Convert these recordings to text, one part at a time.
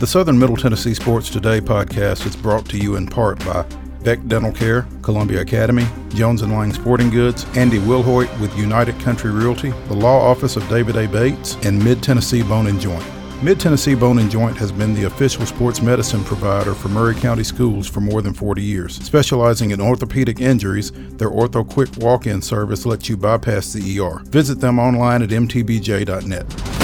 The Southern Middle Tennessee Sports Today podcast is brought to you in part by Beck Dental Care, Columbia Academy, Jones and Lang Sporting Goods, Andy Wilhoit with United Country Realty, the Law Office of David A. Bates, and Mid Tennessee Bone and Joint. Mid Tennessee Bone and Joint has been the official sports medicine provider for Maury County schools for more than 40 years. Specializing in orthopedic injuries, their Ortho Quick walk in service lets you bypass the ER. Visit them online at mtbj.net.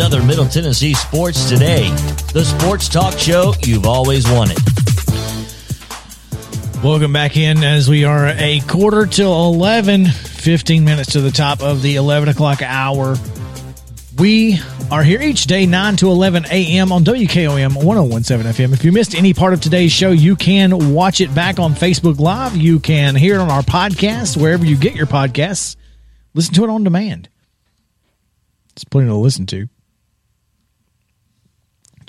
Southern Middle Tennessee Sports Today, the sports talk show you've always wanted. Welcome back in as we are a quarter till 11, 15 minutes to the top of the 11 o'clock hour. We are here each day, 9 to 11 a.m. on WKOM 1017 FM. If you missed any part of today's show, you can watch it back on Facebook Live. You can hear it on our podcast, wherever you get your podcasts. Listen to it on demand. It's plenty to listen to.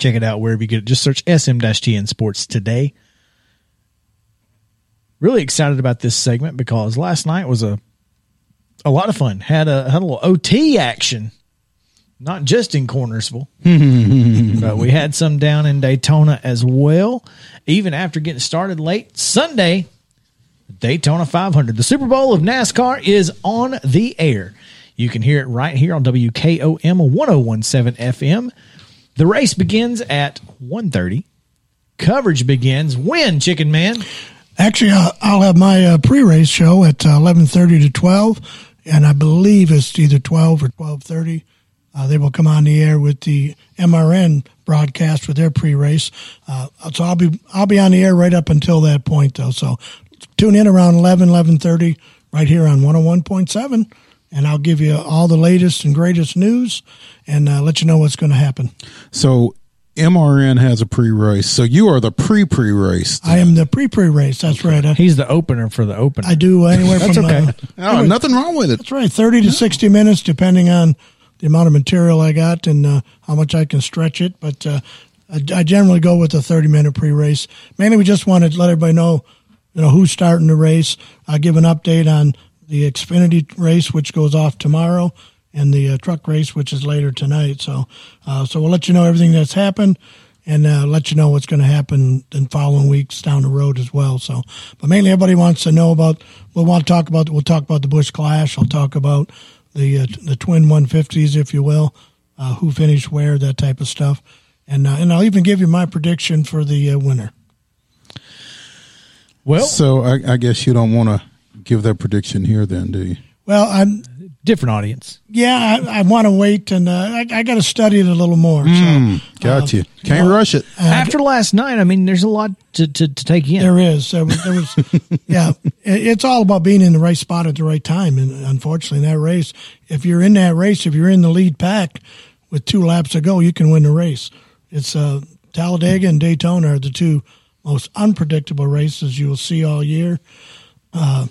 Check it out wherever you get it. Just search SM-TN Sports today. Really excited about this segment because last night was a a lot of fun. Had a had a little OT action, not just in Cornersville, but we had some down in Daytona as well. Even after getting started late Sunday, Daytona 500, the Super Bowl of NASCAR is on the air. You can hear it right here on WKOM 1017 FM. The race begins at 1.30. Coverage begins when, Chicken Man? Actually, uh, I'll have my uh, pre-race show at uh, 11.30 to 12, and I believe it's either 12 or 12.30. Uh, they will come on the air with the MRN broadcast with their pre-race. Uh, so I'll be I'll be on the air right up until that point, though. So tune in around 11, 11.30 right here on 101.7 and I'll give you all the latest and greatest news and uh, let you know what's going to happen. So MRN has a pre-race, so you are the pre-pre-race. I am the pre-pre-race. That's okay. right. He's the opener for the opener. I do anywhere That's from okay. Uh, oh, nothing wrong with it. That's right. Thirty to sixty minutes, depending on the amount of material I got and uh, how much I can stretch it. But uh, I, I, generally go with a thirty-minute pre-race. Mainly, we just want to let everybody know, you know, who's starting the race. I give an update on the Xfinity race, which goes off tomorrow, and the uh, truck race, which is later tonight. So, uh, so we'll let you know everything that's happened, and uh, let you know what's going to happen in following weeks down the road as well. So, but mainly everybody wants to know about. We'll want to talk about. We'll talk about the Busch Clash. I'll talk about the uh, the twin 150s, if you will, uh, who finished where, that type of stuff, and uh, and I'll even give you my prediction for the winner. Well, so I, I guess you don't want to give that prediction here, then, do you? Well, I'm different audience. Yeah, I, I want to wait, and uh, I, I got to study it a little more. Mm, so, got uh, you. Can't well, rush it. Uh, After last night, I mean, there's a lot to, to, to take in. There is. There was, there was yeah. It's all about being in the right spot at the right time, and unfortunately, in that race, if you're in that race, if you're in the lead pack with two laps to go, you can win the race. It's uh, Talladega and Daytona are the two most unpredictable races you will see all year. Uh,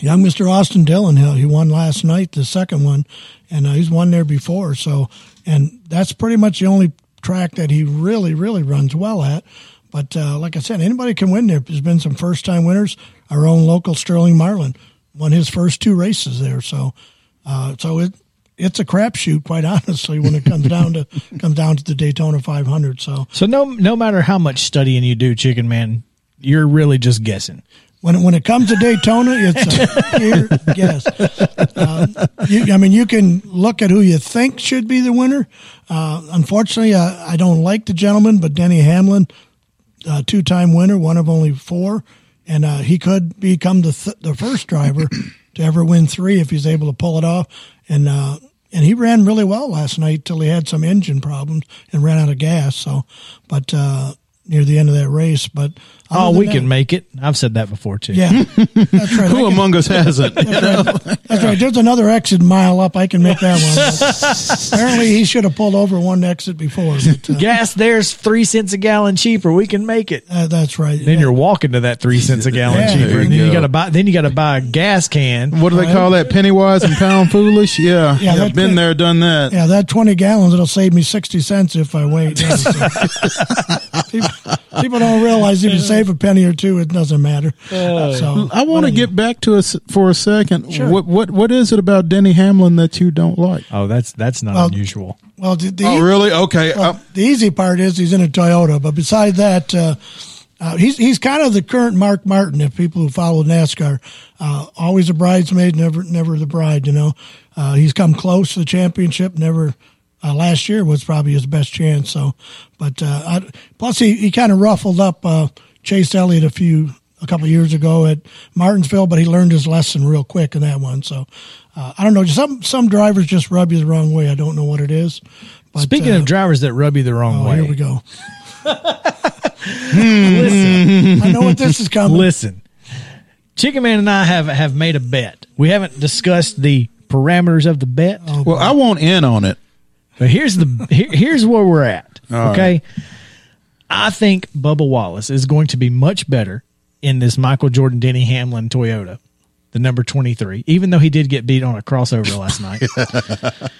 young Mr. Austin Dillon, hill, he won last night, the second one, and uh, he's won there before. So, and that's pretty much the only track that he really, really runs well at. But uh, like I said, anybody can win there. There's been some first time winners. Our own local Sterling Marlin won his first two races there. So, uh, so it it's a crapshoot, quite honestly, when it comes down to comes down to the Daytona 500. So, so no no matter how much studying you do, Chicken Man, you're really just guessing when when it comes to Daytona, it's a pure guess. Uh, you, I mean, you can look at who you think should be the winner. Uh, unfortunately, uh, I don't like the gentleman, but Denny Hamlin uh, two time winner, one of only four, and uh, he could become the th- the first driver to ever win three if he's able to pull it off. And uh, and he ran really well last night till he had some engine problems and ran out of gas. So, but uh, near the end of that race, but Oh, we that- can make it. I've said that before too. Yeah, that's right. Who can- among us hasn't? That's right. There's another exit mile up. I can make that one. Apparently, he should have pulled over one exit before. But, uh, Gas there's three cents a gallon cheaper. We can make it. uh, that's right. Then you're walking to that three cents a gallon Yeah. cheaper. And you then you gotta buy then you gotta buy a gas can. what do they call that? Penny wise and pound foolish? Yeah. Yeah, yeah that- been there, done that. Yeah, that 20 gallons, it'll save me 60 cents if I wait. Yeah, so. people, people don't realize if you save a penny or two, it doesn't matter. So I want to get back to us for a second. Sure. What what what is it about Denny Hamlin that you don't like? Oh, that's that's not Well, unusual. Well, the, the, Oh, really? Okay. well, Uh, the easy part is he's in a Toyota, but beside that, uh, uh, he's he's kind of the current Mark Martin. If people who follow NASCAR, uh, always a bridesmaid, never never the bride. You know, uh, he's come close to the championship. Never. Uh, last year was probably his best chance. So, but uh, I, plus he, he kind of ruffled up uh, Chase Elliott a few a couple of years ago at Martinsville, but he learned his lesson real quick in that one. So, uh, I don't know. Some some drivers just rub you the wrong way. I don't know what it is. But, Speaking uh, of drivers that rub you the wrong oh, way, here we go. listen, I know what this is coming. listen. Chicken Man and I have have made a bet. We haven't discussed the parameters of the bet, well, I want in on it. but here's the here, here's where we're at. All okay, I think Bubba Wallace is going to be much better in this Michael Jordan Denny Hamlin Toyota, the number twenty three. Even though he did get beat on a crossover last night.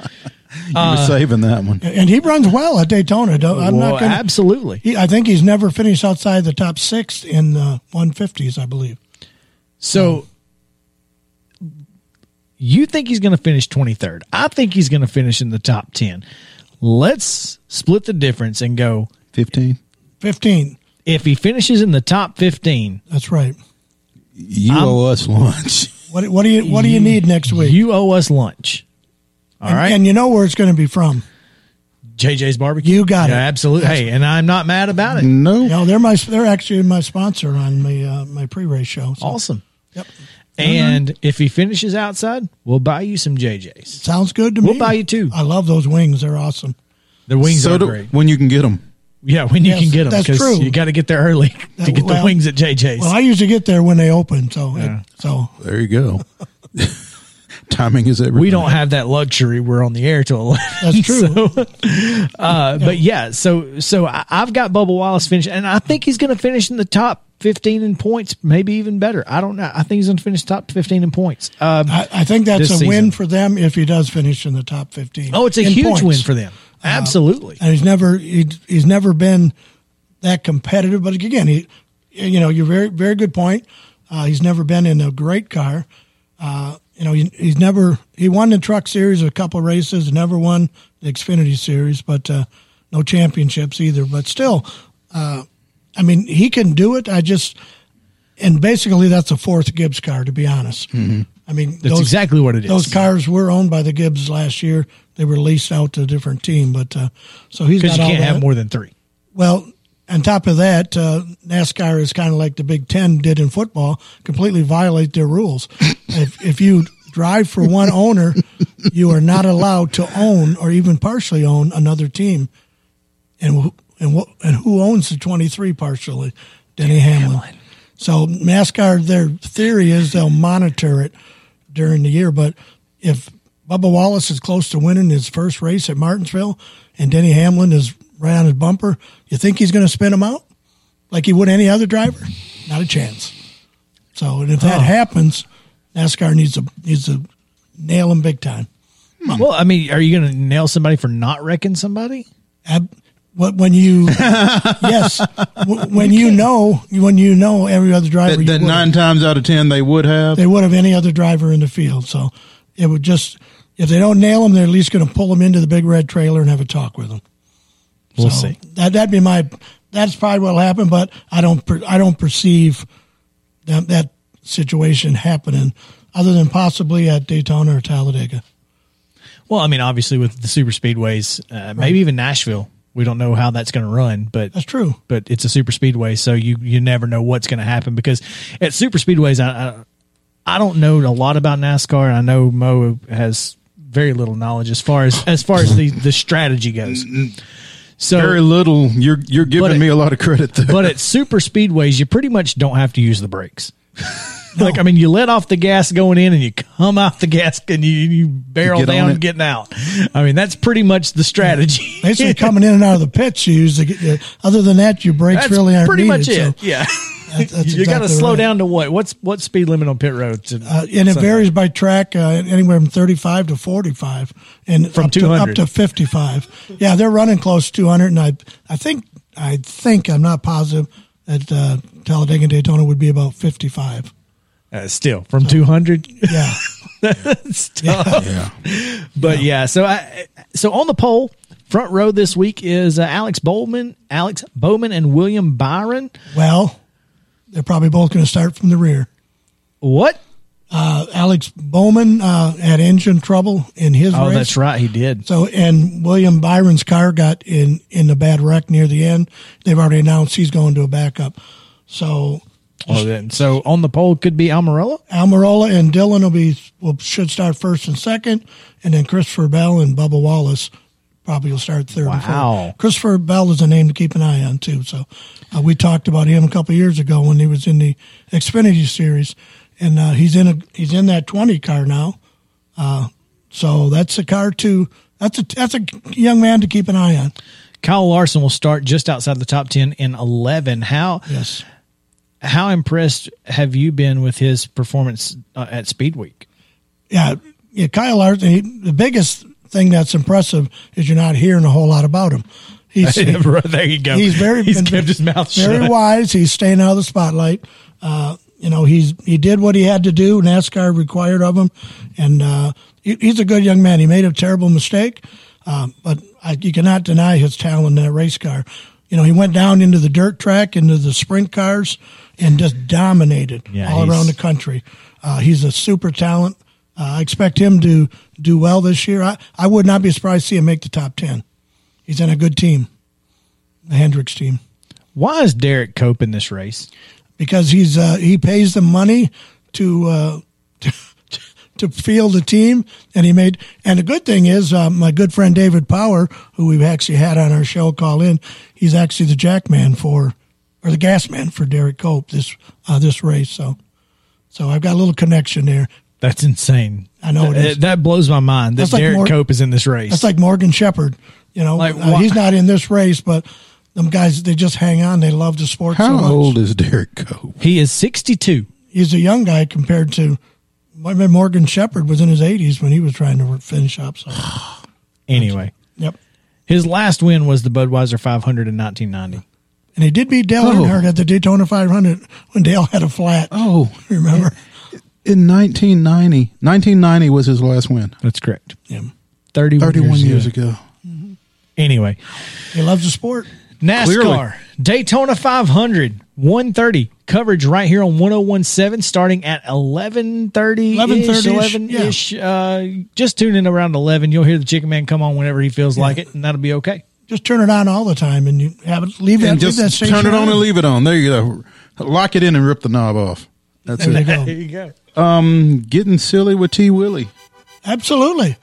You Uh, were saving that one. and he runs well at Daytona. Don't, I'm Well, not going. absolutely. to I think he's never finished outside the top six in the 150s. I believe. So you think he's going to finish 23rd. I think he's going to finish in the top 10. Let's split the difference and go 15. 15. if he finishes in the top 15, That's right. You I'm- owe us lunch. What what do you what do you need next week? you owe us lunch. All and, right. and you know where it's going to be from. JJ's barbecue. You got yeah, it. Absolutely. Hey, and I'm not mad about it. No. No, they're my they're actually my sponsor on my uh, my pre race show. So, Awesome. Yep. And if he finishes outside, we'll buy you some JJ's. Sounds good to me. We'll buy you two. I love those wings. They're awesome. The wings so are do- great. when you can get them. Yeah, when you Yes, can get them that's because true. you got to get there early to That- get the wings at JJ's. Well, I usually get there when they open. So Yeah. so There you go. Timing is everything. we don't have that luxury. We're on the air till 11. That's true. So, uh, But yeah, so so I, I've got Bubba Wallace finish, and I think he's going to finish in the top 15 in points, maybe even better. I don't know. I think he's going to finish top 15 in points. Um, I, I think that's This a win for them if he does finish in the top 15. oh, it's a huge points. win for them. Absolutely. and he's never he, he's never been that competitive. But again, he you know you're very very good point. Uh, he's never been in a great car. Uh, you know he, he's never he won the Truck Series a couple races, never won the Xfinity Series, but uh, no championships either. But still, uh, I mean he can do it. I just and basically that's a fourth Gibbs car to be honest. I mean That's exactly what it is. Those cars were owned by the Gibbs last year. They were leased out to a different team, but uh, so he's Because got you can't have more than three. Well, on top of that, uh, NASCAR is kind of like the Big Ten did in football, completely violate their rules. if, if you drive for one owner, you are not allowed to own or even partially own another team. And and what and who owns the twenty three partially? Denny Hamlin. So NASCAR, their theory is they'll monitor it during the year. But if Bubba Wallace is close to winning his first race at Martinsville, and Denny Hamlin is right on his bumper, you think he's going to spin him out like he would any other driver? Not a chance. So, and if that Oh. happens, NASCAR needs to needs to nail him big time. Hmm. Well, I mean, are you going to nail somebody for not wrecking somebody? Ab- what when you yes when you know when you know every other driver That, that would've- nine times out of ten they would have. they would have any other driver in the field. So it would just if they don't nail him, they're at least going to pull him into the big red trailer and have a talk with him. We'll So see. That that'd be my. That's probably what'll happen, but I don't. per- I don't perceive that that situation happening, other than possibly at Daytona or Talladega. Well, I mean, obviously with the super speedways, uh, maybe even Nashville We don't know how that's going to run, but That's true. but it's a super speedway, so you you never know what's going to happen because at super speedways, I, I I don't know a lot about NASCAR, and I know Mo has very little knowledge as far as as far as the the strategy goes. So Very little. You're you're giving But- me a lot of credit there. but at super speedways, you pretty much don't have to use the brakes. like I mean, you let off the gas going in, and you come out the gas, and you, you barrel get down getting out. I mean, that's pretty much the strategy. Basically, coming in and out of the pits, you use the, uh, other than that, your brakes That's really aren't pretty needed. much it. So yeah, that- that's you got to slow right. down to what? What's what speed limit on pit roads? To, Uh, and it Sunday? varies by track, uh, anywhere from 35 to 45, and From up to, 200. up to 55. Yeah, they're running close to 200, and I, I think, I think I'm not positive that uh, Talladega and Daytona would be about 55. Uh, still from two hundred. Yeah, yeah. But yeah, so I, so on the pole, front row this week is uh, Alex Bowman, Alex Bowman, and William Byron. well, they're probably both going to start from the rear. What? Uh, Alex Bowman uh, had engine trouble in his Oh, race. that's right, he did. So, and William Byron's car got in in a bad wreck near the end. They've already announced he's going to a backup. So, Well, then, so on the pole could be Almirola. Almirola and Dillon will be will should start first and second, and then Christopher Bell and Bubba Wallace probably will start third. Wow. fourth. Christopher Bell is a name to keep an eye on too. So uh, we talked about him a couple of years ago when he was in the Xfinity series, and uh, he's in a he's in that twenty car now. Uh, so that's a car to that's a that's a young man to keep an eye on. Kyle Larson will start just outside the top ten in eleven. How Yes. how impressed have you been with his performance uh, at Speed Week? yeah, yeah, Kyle Larson. He, the biggest thing that's impressive is you're not hearing a whole lot about him. He's there you go. he's very he's been kept his mouth very shut. wise. He's staying out of the spotlight. Uh, you know, he's he did what he had to do. NASCAR required of him, and uh, he, he's a good young man. He made a terrible mistake, um, but I, you cannot deny his talent in that race car. You know, he went down into the dirt track, into the sprint cars, and just dominated Yeah, all around the country. Uh, he's a super talent. Uh, I expect him to do well this year. I, I would not be surprised to see him make the top ten. He's in a good team, the Hendricks team Why is Derrike Cope in this race? because he's uh, he pays the money to uh, to, to field the team, and he made. And the good thing is, uh, my good friend David Power, who we've actually had on our show, call in. He's actually the jack man for or the gas man for Derrike Cope this uh, this race. So, so I've got a little connection there. That's insane. I know it That- is. That blows my mind that That's like Derrike Cope is in this race. That's like Morgan Shepherd. You know, Like, uh, he's not in this race, but them guys they just hang on. They love the sport so How much. old is Derrike Cope? he is 62. he's a young guy compared to I mean, Morgan Shepherd was in his 80s when he was trying to finish up. So, Anyway, yep. his last win was the Budweiser 500 in 1990. And he did beat Dale Oh. Earnhardt at the Daytona 500 when Dale had a flat. Oh, Remember? In 1990. 1990 was his last win. That's correct. Yeah. 31, 31 years, years ago. ago. Anyway, He loves the sport. NASCAR Clearly. Daytona 500 130 coverage right here on 1017 starting at 11:30 11:30 -ish, 11 ish uh just tune in around 11 you'll hear the chicken man come on whenever he feels like it and that'll be okay Just turn it on all the time and you have it, leave that, And leave that just station turn it on and leave it on. There you go. Lock it in and rip the knob off. That's There it. go. you go Um, getting silly with T. Willie. Absolutely.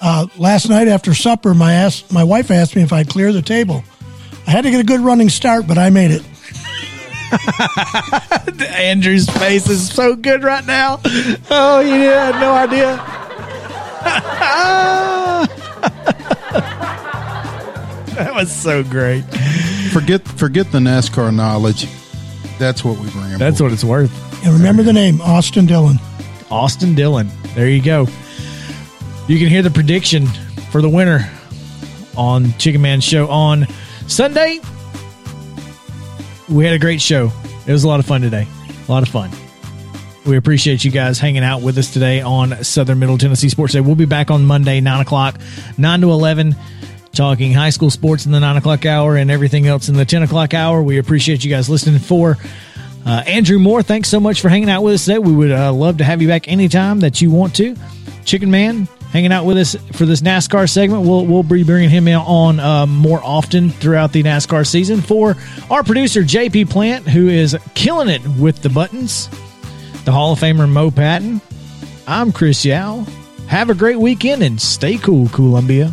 Uh, last night after supper, my ass, my wife asked me if I'd clear the table. I had to get a good running start, but I made it. Andrew's face is so good right now oh you had no idea that was so great Forget forget the NASCAR knowledge. That's what we bring that's for. what it's worth And remember the name, Austin Dillon. Austin Dillon. There you go. You can hear the prediction for the winner on Chicken Man Show on Sunday. We had a great show. It was a lot of fun today. A lot of fun. We appreciate you guys hanging out with us today on Southern Middle Tennessee Sports Day. We'll be back on Monday, 9 o'clock, 9 to 11, talking high school sports in the 9 o'clock hour and everything else in the 10 o'clock hour. We appreciate you guys listening for. Uh, Andrew Moore, thanks so much for hanging out with us today. We would uh, love to have you back anytime that you want to. Chicken Man, hanging out with us for this NASCAR segment. We'll we'll be bringing him on uh, more often throughout the NASCAR season. For our producer JP Plant, who is killing it with the buttons, the Hall of Famer Mo Patton. I'm Chris Yao. Have a great weekend and stay cool, Columbia.